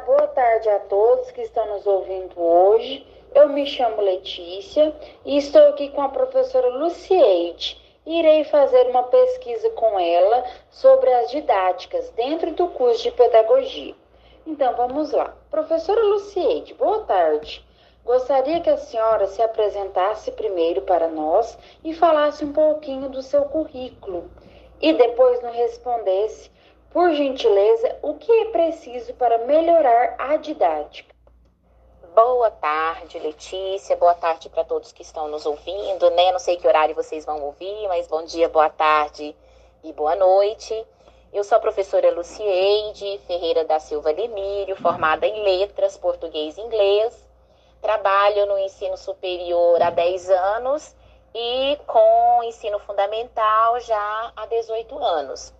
Boa tarde a todos que estão nos ouvindo hoje. Eu me chamo Letícia e estou aqui com a professora Lucieide. Irei fazer uma pesquisa com ela sobre as didáticas dentro do curso de pedagogia. Então vamos lá. Professora Lucieide, boa tarde. Gostaria que a senhora se apresentasse primeiro para nós e falasse um pouquinho do seu currículo e depois nos respondesse, por gentileza, o que é preciso para melhorar a didática. Boa tarde, Letícia. Boa tarde para todos que estão nos ouvindo, né? Não sei que horário vocês vão ouvir, mas bom dia, boa tarde e boa noite. Eu sou a professora Lucieide Ferreira da Silva Lemírio, formada em Letras, Português e Inglês. Trabalho no ensino superior há 10 anos e com ensino fundamental já há 18 anos.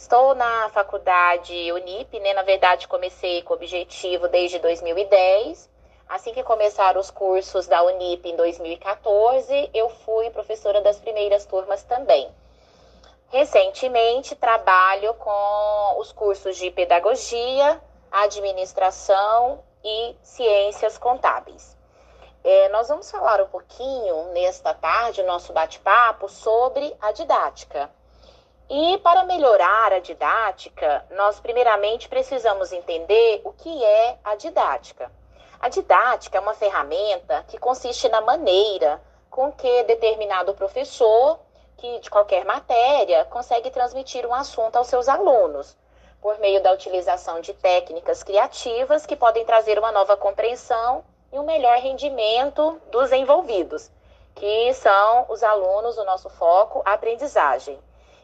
Estou na faculdade Unip, né? Na verdade, comecei com o objetivo desde 2010 Assim que começaram os cursos da Unip em 2014, eu fui professora das primeiras turmas também. Recentemente, trabalho com os cursos de pedagogia, administração e ciências contábeis. É, nós vamos falar um pouquinho nesta tarde, nosso bate-papo, sobre a didática. E para melhorar a didática, nós primeiramente precisamos entender o que é a didática. A didática é uma ferramenta que consiste na maneira com que determinado professor, que de qualquer matéria, consegue transmitir um assunto aos seus alunos, por meio da utilização de técnicas criativas que podem trazer uma nova compreensão e um melhor rendimento dos envolvidos, que são os alunos, o nosso foco, a aprendizagem.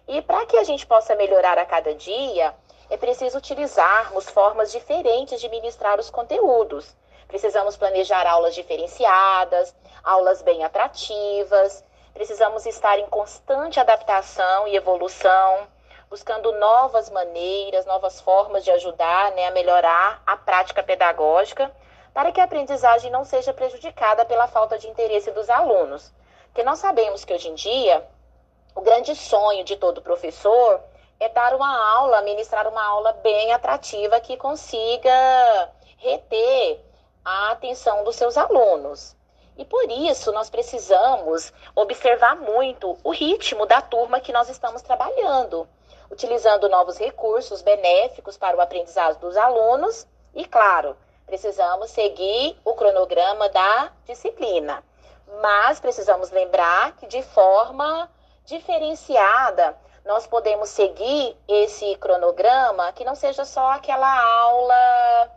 E para que a gente possa melhorar a cada dia, é preciso utilizarmos formas diferentes de ministrar os conteúdos Precisamos planejar aulas diferenciadas, aulas bem atrativas. Precisamos estar em constante adaptação e evolução, buscando novas maneiras, novas formas de ajudar né, a melhorar a prática pedagógica, para que a aprendizagem não seja prejudicada pela falta de interesse dos alunos. Porque nós sabemos que hoje em dia, o grande sonho de todo professor é dar uma aula, ministrar uma aula bem atrativa que consiga reter a atenção dos seus alunos. E por isso nós precisamos observar muito o ritmo da turma que nós estamos trabalhando, utilizando novos recursos benéficos para o aprendizado dos alunos e, claro, precisamos seguir o cronograma da disciplina. Mas precisamos lembrar que de forma diferenciada nós podemos seguir esse cronograma que não seja só aquela aula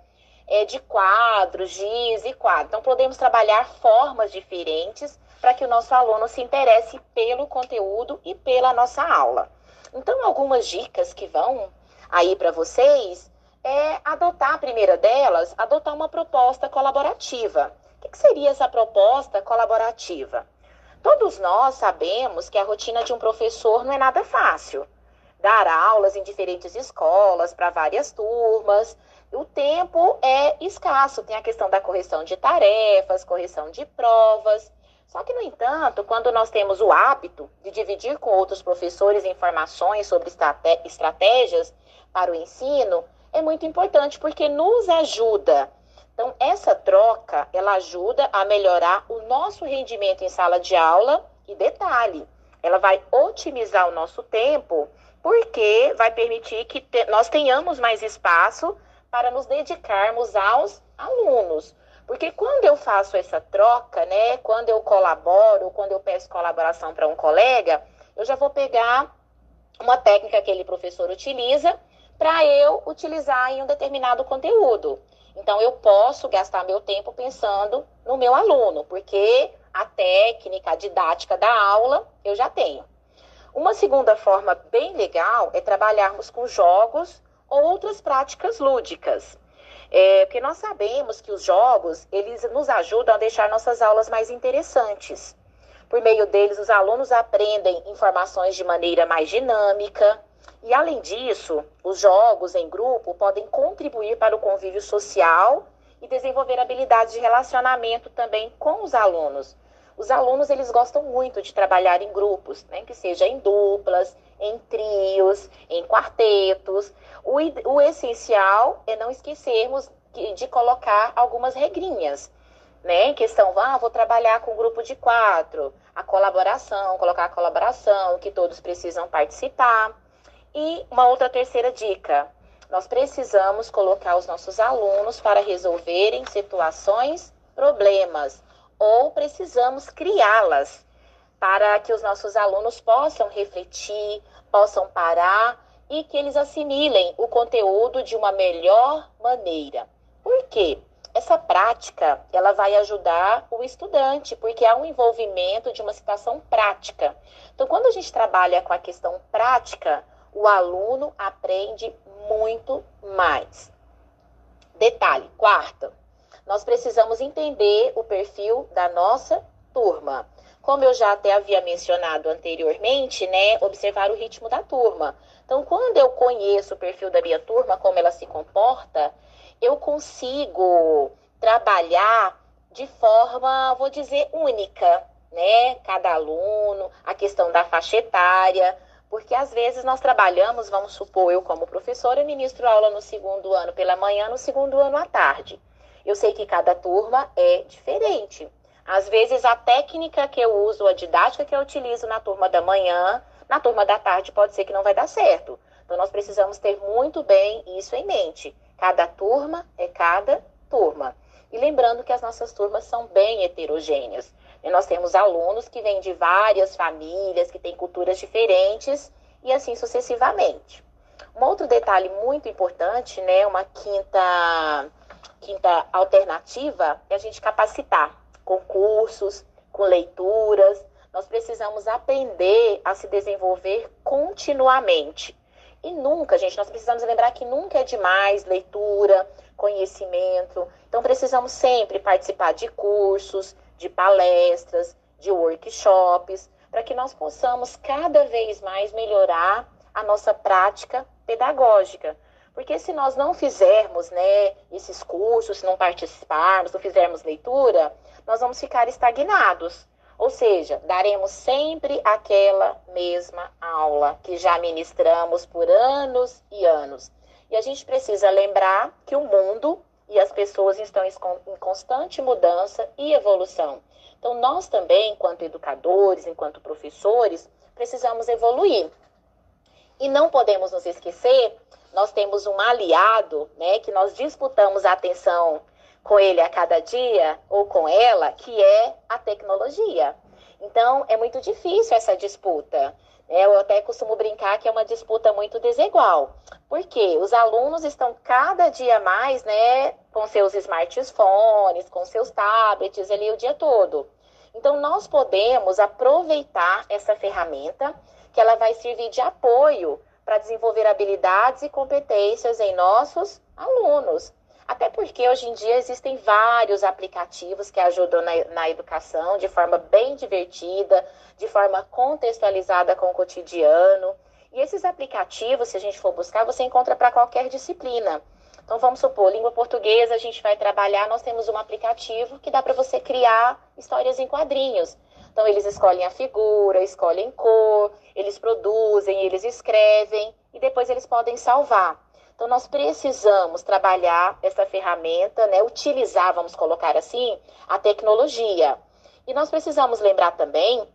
é, de quadros, giz e quadro. Então, podemos trabalhar formas diferentes para que o nosso aluno se interesse pelo conteúdo e pela nossa aula. Então, algumas dicas que vão aí para vocês é adotar a primeira delas, adotar uma proposta colaborativa. O que seria essa proposta colaborativa? Todos nós sabemos que a rotina de um professor não é nada fácil. Dar aulas em diferentes escolas, para várias turmas, o tempo é escasso. Tem a questão da correção de tarefas, correção de provas. Só que, no entanto, quando nós temos o hábito de dividir com outros professores informações sobre estratégias para o ensino, é muito importante porque nos ajuda. Então, essa troca, ela ajuda a melhorar o nosso rendimento em sala de aula e detalhe, ela vai otimizar o nosso tempo porque vai permitir que te nós tenhamos mais espaço para nos dedicarmos aos alunos. Porque quando eu faço essa troca, né, quando eu colaboro, quando eu peço colaboração para um colega, eu já vou pegar uma técnica que aquele professor utiliza para eu utilizar em um determinado conteúdo. Então, eu posso gastar meu tempo pensando no meu aluno, porque a técnica, a didática da aula eu já tenho. Uma segunda forma bem legal é trabalharmos com jogos ou outras práticas lúdicas. É, porque nós sabemos que os jogos, eles nos ajudam a deixar nossas aulas mais interessantes. Por meio deles, os alunos aprendem informações de maneira mais dinâmica. E, além disso, os jogos em grupo podem contribuir para o convívio social e desenvolver habilidades de relacionamento também com os alunos. Os alunos, eles gostam muito de trabalhar em grupos, né? que seja em duplas, em trios, em quartetos. O, o essencial é não esquecermos de colocar algumas regrinhas, né? Questão, ah, vou trabalhar com um grupo de quatro, a colaboração, colocar a colaboração, que todos precisam participar. E uma outra terceira dica, nós precisamos colocar os nossos alunos para resolverem situações, problemas, ou precisamos criá-las para que os nossos alunos possam refletir, possam parar e que eles assimilem o conteúdo de uma melhor maneira. Por quê? Essa prática, ela vai ajudar o estudante, porque há um envolvimento de uma situação prática. Então, quando a gente trabalha com a questão prática, o aluno aprende muito mais. Detalhe, quarta, nós precisamos entender o perfil da nossa turma. Como eu já até havia mencionado anteriormente, né, observar o ritmo da turma. Então, quando eu conheço o perfil da minha turma, como ela se comporta, eu consigo trabalhar de forma, vou dizer, única, né? Cada aluno, a questão da faixa etária, porque às vezes nós trabalhamos, vamos supor, eu como professora, ministro aula no segundo ano pela manhã, no segundo ano à tarde. Eu sei que cada turma é diferente. Às vezes a técnica que eu uso, a didática que eu utilizo na turma da manhã, na turma da tarde pode ser que não vai dar certo. Então nós precisamos ter muito bem isso em mente. Cada turma é cada turma. E lembrando que as nossas turmas são bem heterogêneas. E nós temos alunos que vêm de várias famílias, que têm culturas diferentes e assim sucessivamente. Um outro detalhe muito importante, né, uma quinta, quinta alternativa, é a gente capacitar com cursos, com leituras, nós precisamos aprender a se desenvolver continuamente. E nunca, gente, nós precisamos lembrar que nunca é demais leitura, conhecimento. Então, precisamos sempre participar de cursos, de palestras, de workshops, para que nós possamos cada vez mais melhorar a nossa prática pedagógica. Porque se nós não fizermos né, esses cursos, se não participarmos, não fizermos leitura, nós vamos ficar estagnados. Ou seja, daremos sempre aquela mesma aula que já ministramos por anos e anos. E a gente precisa lembrar que o mundo e as pessoas estão em constante mudança e evolução. Então, nós também, enquanto educadores, enquanto professores, precisamos evoluir. E não podemos nos esquecer, nós temos um aliado, né, que nós disputamos a atenção com ele a cada dia ou com ela, que é a tecnologia. Então, é muito difícil essa disputa. É, eu até costumo brincar que é uma disputa muito desigual. Porque os alunos estão cada dia mais, né, com seus smartphones, com seus tablets ali o dia todo. Então, nós podemos aproveitar essa ferramenta, que ela vai servir de apoio para desenvolver habilidades e competências em nossos alunos. Até porque hoje em dia existem vários aplicativos que ajudam na, na educação de forma bem divertida, de forma contextualizada com o cotidiano. E esses aplicativos, se a gente for buscar, você encontra para qualquer disciplina. Então, vamos supor, língua portuguesa, a gente vai trabalhar, nós temos um aplicativo que dá para você criar histórias em quadrinhos. Então, eles escolhem a figura, escolhem cor, eles produzem, eles escrevem e depois eles podem salvar. Então, nós precisamos trabalhar essa ferramenta, né, utilizar, vamos colocar assim, a tecnologia. E nós precisamos lembrar também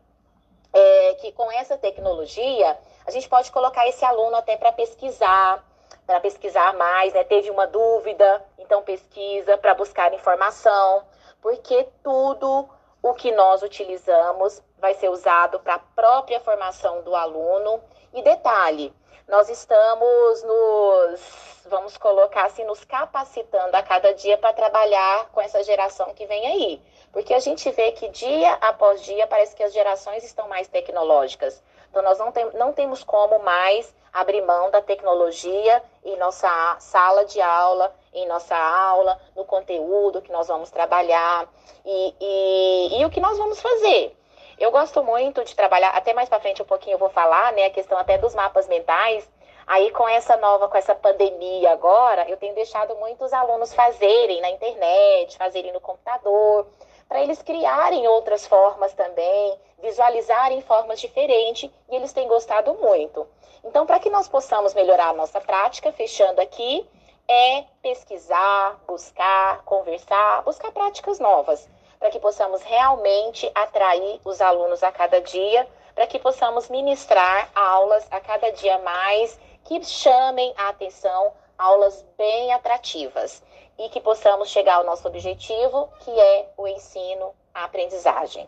é, que com essa tecnologia, a gente pode colocar esse aluno até para pesquisar, para pesquisar mais, né? Teve uma dúvida, então pesquisa para buscar informação, porque tudo o que nós utilizamos vai ser usado para a própria formação do aluno. E detalhe, nós estamos nos, vamos colocar assim, nos capacitando a cada dia para trabalhar com essa geração que vem aí. Porque a gente vê que dia após dia parece que as gerações estão mais tecnológicas. Então, nós não, tem, não temos como mais abrir mão da tecnologia em nossa sala de aula, em nossa aula, no conteúdo que nós vamos trabalhar e, e, e o que nós vamos fazer. Eu gosto muito de trabalhar, até mais para frente um pouquinho eu vou falar, né, a questão até dos mapas mentais. Aí com essa nova, com essa pandemia agora, eu tenho deixado muitos alunos fazerem na internet, fazerem no computador, para eles criarem outras formas também, visualizarem formas diferentes, e eles têm gostado muito. Então, para que nós possamos melhorar a nossa prática, fechando aqui, é pesquisar, buscar, conversar, buscar práticas novas, para que possamos realmente atrair os alunos a cada dia, para que possamos ministrar aulas a cada dia mais que chamem a atenção, aulas bem atrativas e que possamos chegar ao nosso objetivo, que é o ensino, a aprendizagem.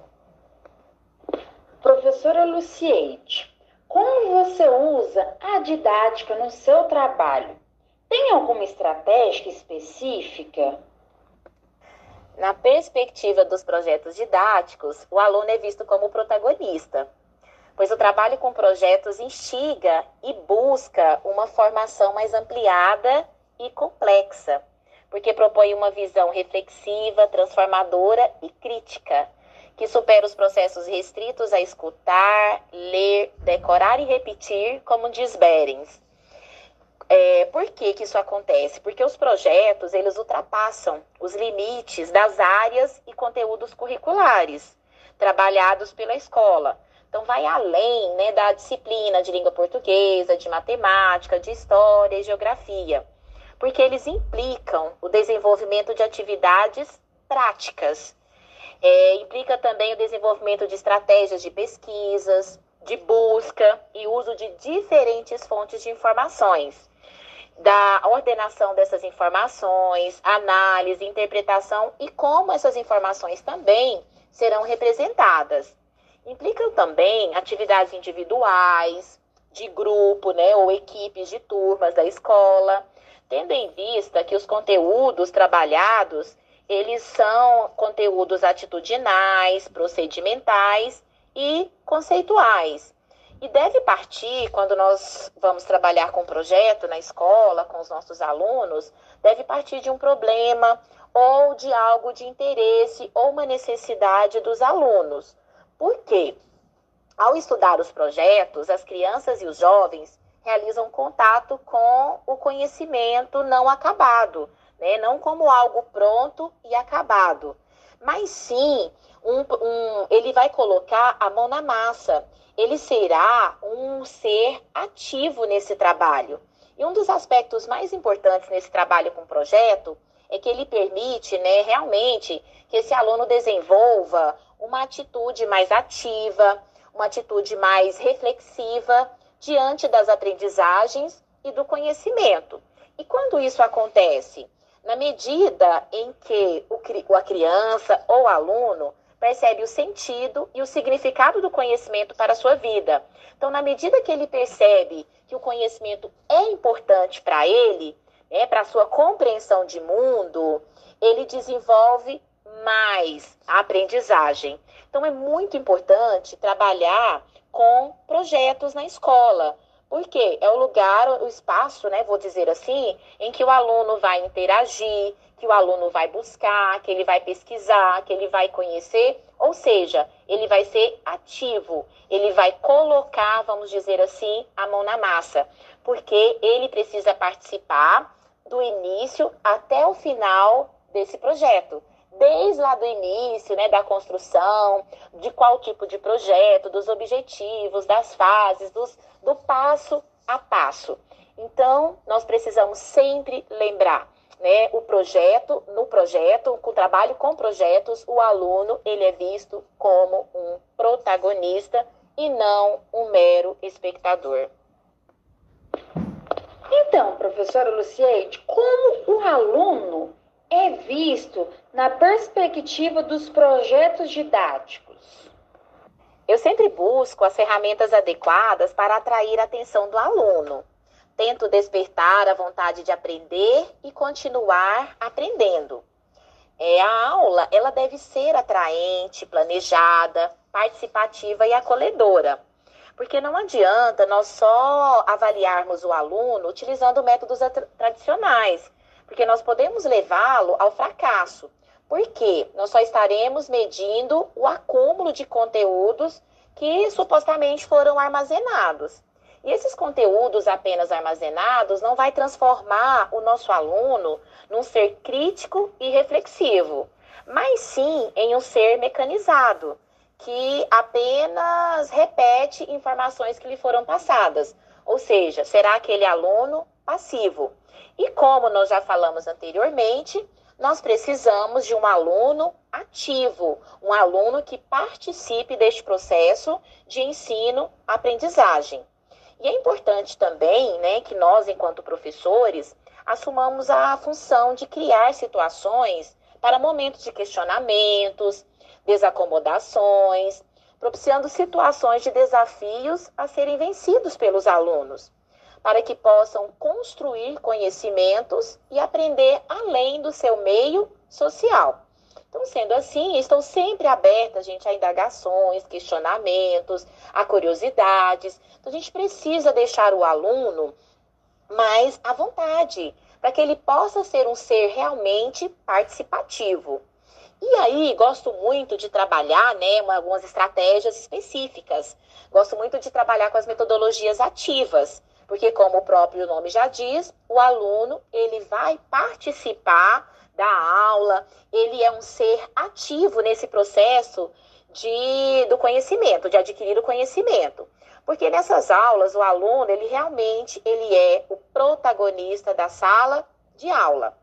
Professora Lucieide, como você usa a didática no seu trabalho? Tem alguma estratégia específica? Na perspectiva dos projetos didáticos, o aluno é visto como protagonista, pois o trabalho com projetos instiga e busca uma formação mais ampliada e complexa, porque propõe uma visão reflexiva, transformadora e crítica, que supera os processos restritos a escutar, ler, decorar e repetir, como diz Berens. É, por que, que isso acontece? Porque os projetos, eles ultrapassam os limites das áreas e conteúdos curriculares trabalhados pela escola. Então, vai além né, da disciplina de língua portuguesa, de matemática, de história e geografia, porque eles implicam o desenvolvimento de atividades práticas. É, implica também o desenvolvimento de estratégias de pesquisas, de busca e uso de diferentes fontes de informações da ordenação dessas informações, análise, interpretação e como essas informações também serão representadas. Implicam também atividades individuais, de grupo, né, ou equipes de turmas da escola, tendo em vista que os conteúdos trabalhados, eles são conteúdos atitudinais, procedimentais e conceituais. E deve partir, quando nós vamos trabalhar com um projeto na escola, com os nossos alunos, deve partir de um problema ou de algo de interesse ou uma necessidade dos alunos. Por quê? Ao estudar os projetos, as crianças e os jovens realizam contato com o conhecimento não acabado, né? não como algo pronto e acabado, mas sim um, um, ele vai colocar a mão na massa ele será um ser ativo nesse trabalho. E um dos aspectos mais importantes nesse trabalho com projeto é que ele permite, né, realmente, que esse aluno desenvolva uma atitude mais ativa, uma atitude mais reflexiva diante das aprendizagens e do conhecimento. E quando isso acontece? Na medida em que o, a criança ou aluno percebe o sentido e o significado do conhecimento para a sua vida. Então, na medida que ele percebe que o conhecimento é importante para ele, né, para a sua compreensão de mundo, ele desenvolve mais a aprendizagem. Então, é muito importante trabalhar com projetos na escola. Porque é o lugar, o espaço, né, vou dizer assim, em que o aluno vai interagir, que o aluno vai buscar, que ele vai pesquisar, que ele vai conhecer, ou seja, ele vai ser ativo, ele vai colocar, vamos dizer assim, a mão na massa, porque ele precisa participar do início até o final desse projeto. Desde lá do início, né, da construção, de qual tipo de projeto, dos objetivos, das fases, dos, do passo a passo. Então, nós precisamos sempre lembrar né, o projeto, no projeto, com o trabalho com projetos, o aluno ele é visto como um protagonista e não um mero espectador. Então, professora Lucieide, como o aluno é visto na perspectiva dos projetos didáticos? Eu sempre busco as ferramentas adequadas para atrair a atenção do aluno. Tento despertar a vontade de aprender e continuar aprendendo. É, a aula ela deve ser atraente, planejada, participativa e acolhedora. Porque não adianta nós só avaliarmos o aluno utilizando métodos tradicionais, porque nós podemos levá-lo ao fracasso. Porque nós só estaremos medindo o acúmulo de conteúdos que supostamente foram armazenados. E esses conteúdos apenas armazenados não vai transformar o nosso aluno num ser crítico e reflexivo, mas sim em um ser mecanizado, que apenas repete informações que lhe foram passadas. Ou seja, será aquele aluno passivo. E como nós já falamos anteriormente, nós precisamos de um aluno ativo, um aluno que participe deste processo de ensino-aprendizagem. E é importante também né, que nós, enquanto professores, assumamos a função de criar situações para momentos de questionamentos, desacomodações, propiciando situações de desafios a serem vencidos pelos alunos, para que possam construir conhecimentos e aprender além do seu meio social. Então, sendo assim, estou sempre aberta, gente, a indagações, questionamentos, a curiosidades. Então, a gente precisa deixar o aluno mais à vontade, para que ele possa ser um ser realmente participativo. E aí, gosto muito de trabalhar, né, algumas estratégias específicas. Gosto muito de trabalhar com as metodologias ativas, porque como o próprio nome já diz, o aluno, ele vai participar da aula, ele é um ser ativo nesse processo de, do conhecimento, de adquirir o conhecimento. Porque nessas aulas, o aluno, ele realmente, ele é o protagonista da sala de aula.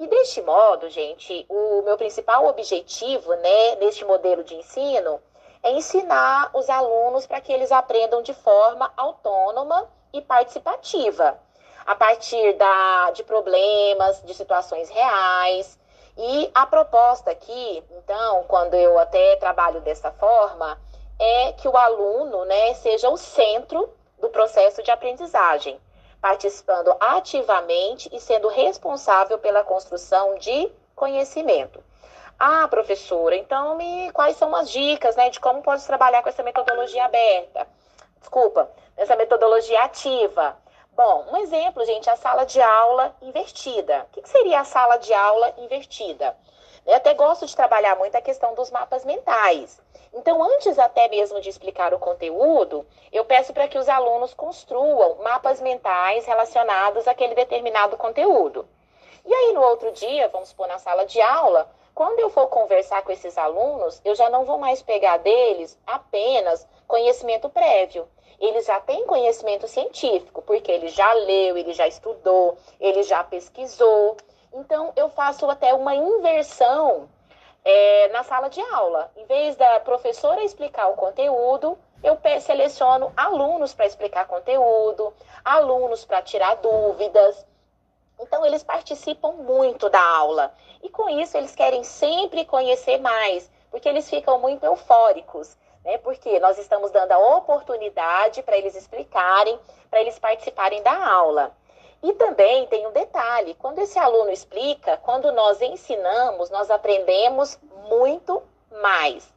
E deste modo, gente, o meu principal objetivo, né, neste modelo de ensino, é ensinar os alunos para que eles aprendam de forma autônoma e participativa, a partir da, de problemas, de situações reais. E a proposta aqui, então, quando eu até trabalho dessa forma, é que o aluno né, seja o centro do processo de aprendizagem participando ativamente e sendo responsável pela construção de conhecimento. Ah, professora, então me, quais são as dicas né, de como pode trabalhar com essa metodologia aberta? Desculpa, essa metodologia ativa. Bom, um exemplo, gente, a sala de aula invertida. O que seria a sala de aula invertida? Eu até gosto de trabalhar muito a questão dos mapas mentais. Então, antes até mesmo de explicar o conteúdo, eu peço para que os alunos construam mapas mentais relacionados àquele determinado conteúdo. E aí, no outro dia, vamos supor na sala de aula, quando eu for conversar com esses alunos, eu já não vou mais pegar deles apenas conhecimento prévio. Eles já têm conhecimento científico, porque ele já leu, ele já estudou, ele já pesquisou. Então, eu faço até uma inversão é, na sala de aula. Em vez da professora explicar o conteúdo, eu seleciono alunos para explicar conteúdo, alunos para tirar dúvidas. Então, eles participam muito da aula. E com isso, eles querem sempre conhecer mais, porque eles ficam muito eufóricos. Né? Porque nós estamos dando a oportunidade para eles explicarem, para eles participarem da aula. E também tem um detalhe: quando esse aluno explica, quando nós ensinamos, nós aprendemos muito mais.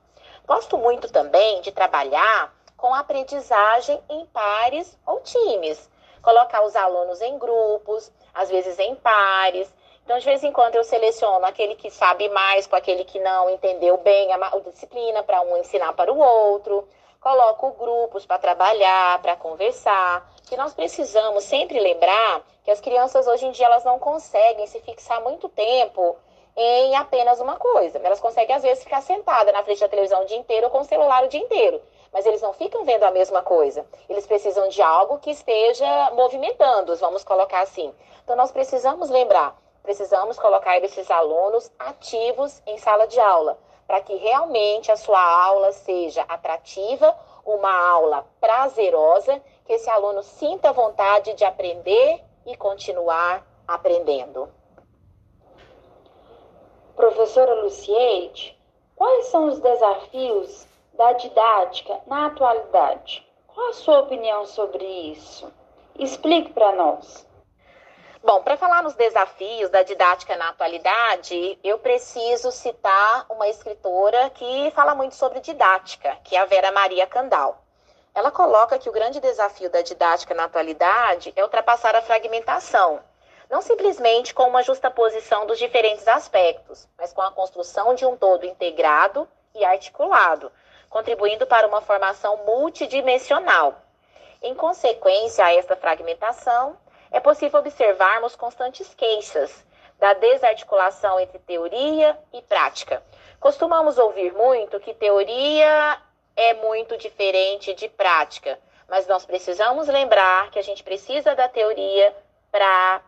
Gosto muito também de trabalhar com aprendizagem em pares ou times. Colocar os alunos em grupos, às vezes em pares. Então, de vez em quando, eu seleciono aquele que sabe mais com aquele que não entendeu bem a, disciplina para um ensinar para o outro coloco grupos para trabalhar, para conversar, que nós precisamos sempre lembrar que as crianças hoje em dia elas não conseguem se fixar muito tempo em apenas uma coisa. Elas conseguem às vezes ficar sentada na frente da televisão o dia inteiro ou com o celular o dia inteiro, mas eles não ficam vendo a mesma coisa. Eles precisam de algo que esteja movimentando-os, vamos colocar assim. Então nós precisamos lembrar, precisamos colocar esses alunos ativos em sala de aula para que realmente a sua aula seja atrativa, uma aula prazerosa, que esse aluno sinta vontade de aprender e continuar aprendendo. Professora Lucieide, quais são os desafios da didática na atualidade? Qual a sua opinião sobre isso? Explique para nós. Bom, para falar nos desafios da didática na atualidade, eu preciso citar uma escritora que fala muito sobre didática, que é a Vera Maria Candal. Ela coloca que o grande desafio da didática na atualidade é ultrapassar a fragmentação, não simplesmente com uma justaposição dos diferentes aspectos, mas com a construção de um todo integrado e articulado, contribuindo para uma formação multidimensional. Em consequência a esta fragmentação, é possível observarmos constantes queixas da desarticulação entre teoria e prática. Costumamos ouvir muito que teoria é muito diferente de prática, mas nós precisamos lembrar que a gente precisa da teoria para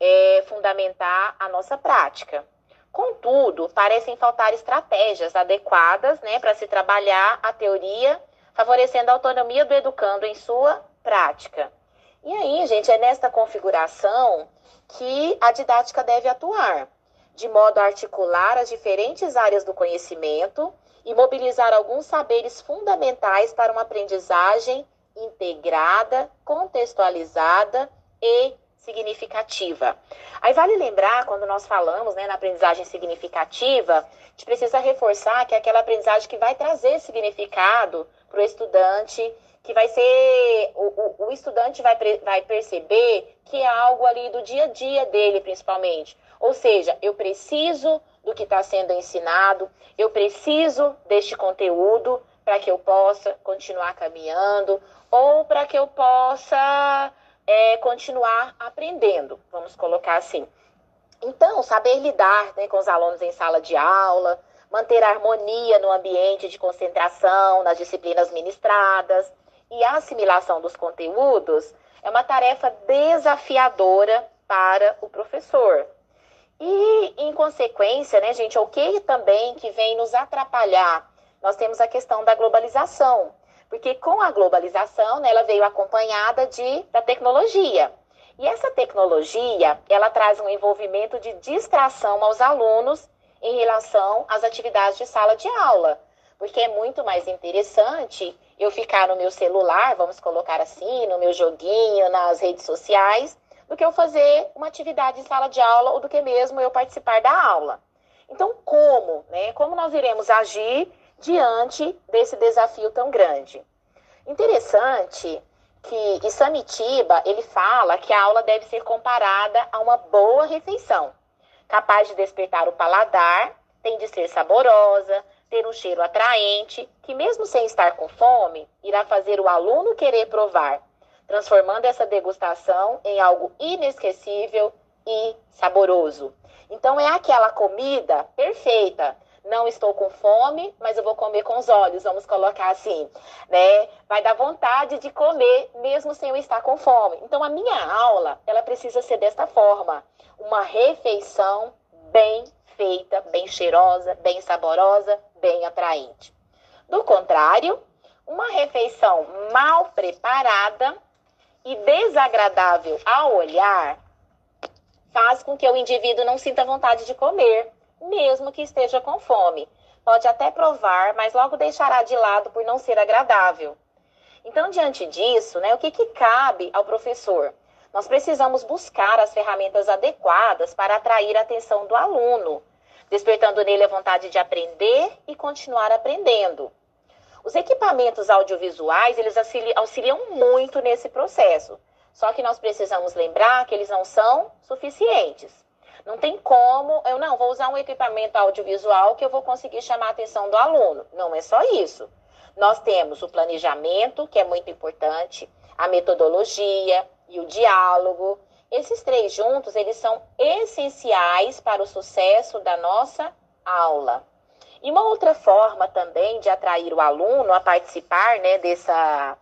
é, fundamentar a nossa prática. Contudo, parecem faltar estratégias adequadas né, para se trabalhar a teoria, favorecendo a autonomia do educando em sua prática. E aí, gente, é nesta configuração que a didática deve atuar, de modo a articular as diferentes áreas do conhecimento e mobilizar alguns saberes fundamentais para uma aprendizagem integrada, contextualizada e significativa. Aí vale lembrar, quando nós falamos né, na aprendizagem significativa, a gente precisa reforçar que é aquela aprendizagem que vai trazer significado para o estudante, que vai ser. O, o, o estudante vai, vai perceber que é algo ali do dia a dia dele, principalmente. Ou seja, eu preciso do que está sendo ensinado, eu preciso deste conteúdo para que eu possa continuar caminhando ou para que eu possa é, continuar aprendendo, vamos colocar assim. Então, saber lidar né, com os alunos em sala de aula, manter a harmonia no ambiente de concentração, nas disciplinas ministradas e a assimilação dos conteúdos é uma tarefa desafiadora para o professor. E, em consequência, né, gente, o que também que vem nos atrapalhar? Nós temos a questão da globalização. Porque com a globalização, né, ela veio acompanhada de, da tecnologia. E essa tecnologia, ela traz um envolvimento de distração aos alunos em relação às atividades de sala de aula. Porque é muito mais interessante eu ficar no meu celular, vamos colocar assim, no meu joguinho, nas redes sociais, do que eu fazer uma atividade em sala de aula ou do que mesmo eu participar da aula. Então, como, né? Como nós iremos agir diante desse desafio tão grande. Interessante que Isamitiba, ele fala que a aula deve ser comparada a uma boa refeição, capaz de despertar o paladar, tem de ser saborosa, ter um cheiro atraente, que mesmo sem estar com fome, irá fazer o aluno querer provar, transformando essa degustação em algo inesquecível e saboroso. Então é aquela comida perfeita não estou com fome, mas eu vou comer com os olhos, vamos colocar assim, né? Vai dar vontade de comer mesmo sem eu estar com fome. Então a minha aula, ela precisa ser desta forma, uma refeição bem feita, bem cheirosa, bem saborosa, bem atraente. Do contrário, uma refeição mal preparada e desagradável ao olhar faz com que o indivíduo não sinta vontade de comer mesmo que esteja com fome. Pode até provar, mas logo deixará de lado por não ser agradável. Então, diante disso, né, o que, que cabe ao professor? Nós precisamos buscar as ferramentas adequadas para atrair a atenção do aluno, despertando nele a vontade de aprender e continuar aprendendo. Os equipamentos audiovisuais, eles auxiliam muito nesse processo. Só que nós precisamos lembrar que eles não são suficientes. Não tem como, eu não vou usar um equipamento audiovisual que eu vou conseguir chamar a atenção do aluno. Não é só isso. Nós temos o planejamento, que é muito importante, a metodologia e o diálogo. Esses três juntos, eles são essenciais para o sucesso da nossa aula. E uma outra forma também de atrair o aluno a participar né, dessa,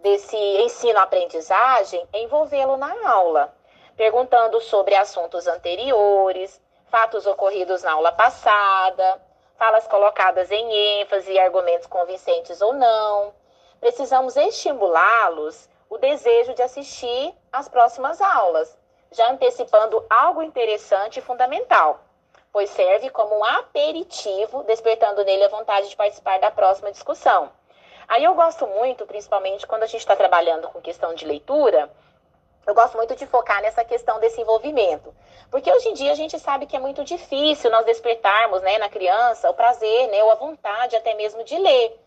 desse ensino-aprendizagem é envolvê-lo na aula perguntando sobre assuntos anteriores, fatos ocorridos na aula passada, falas colocadas em ênfase argumentos convincentes ou não. Precisamos estimulá-los o desejo de assistir às próximas aulas, já antecipando algo interessante e fundamental, pois serve como um aperitivo, despertando nele a vontade de participar da próxima discussão. Aí eu gosto muito, principalmente quando a gente está trabalhando com questão de leitura, eu gosto muito de focar nessa questão desse envolvimento. Porque hoje em dia a gente sabe que é muito difícil nós despertarmos né, na criança o prazer, né, ou a vontade até mesmo de ler.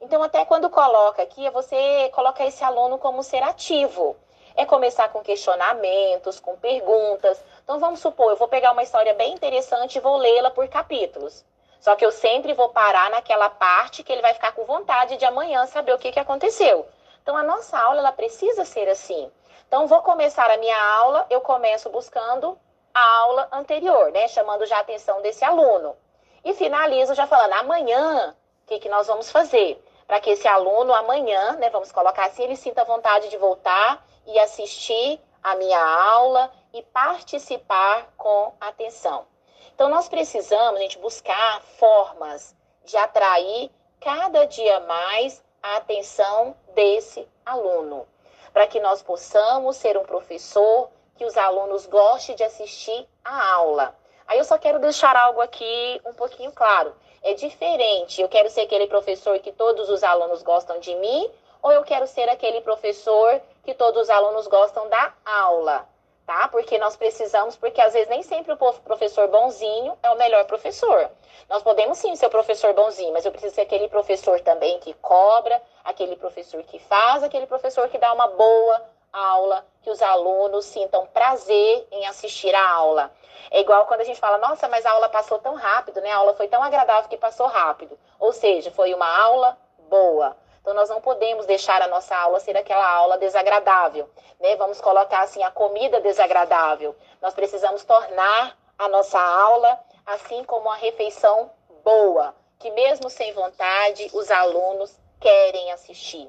Então, até quando coloca aqui, você coloca esse aluno como ser ativo. É começar com questionamentos, com perguntas. Então, vamos supor, eu vou pegar uma história bem interessante e vou lê-la por capítulos. Só que eu sempre vou parar naquela parte que ele vai ficar com vontade de amanhã saber o que, que aconteceu. Então, a nossa aula ela precisa ser assim. Então, vou começar a minha aula, eu começo buscando a aula anterior, né? Chamando já a atenção desse aluno. E finalizo já falando, amanhã, o que, que nós vamos fazer? Para que esse aluno, amanhã, né, vamos colocar assim, ele sinta vontade de voltar e assistir a minha aula e participar com atenção. Então, nós precisamos, gente, buscar formas de atrair cada dia mais a atenção desse aluno, para que nós possamos ser um professor que os alunos gostem de assistir a aula. Aí eu só quero deixar algo aqui um pouquinho claro. É diferente. Eu quero ser aquele professor que todos os alunos gostam de mim, ou eu quero ser aquele professor que todos os alunos gostam da aula, tá? Porque nós precisamos, porque às vezes nem sempre o professor bonzinho é o melhor professor. Nós podemos sim ser o professor bonzinho, mas eu preciso ser aquele professor também que cobra, aquele professor que faz, aquele professor que dá uma boa aula, que os alunos sintam prazer em assistir a aula. É igual quando a gente fala, nossa, mas a aula passou tão rápido, né? A aula foi tão agradável que passou rápido. Ou seja, foi uma aula boa. Então, nós não podemos deixar a nossa aula ser aquela aula desagradável, né? Vamos colocar assim, a comida desagradável. Nós precisamos tornar a nossa aula assim como uma refeição boa, que mesmo sem vontade, os alunos querem assistir.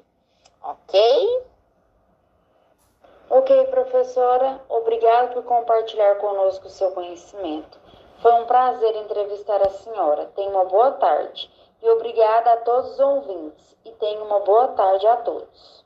Ok? Ok, professora, obrigada por compartilhar conosco o seu conhecimento. Foi um prazer entrevistar a senhora. Tenha uma boa tarde. E obrigada a todos os ouvintes. E tenha uma boa tarde a todos.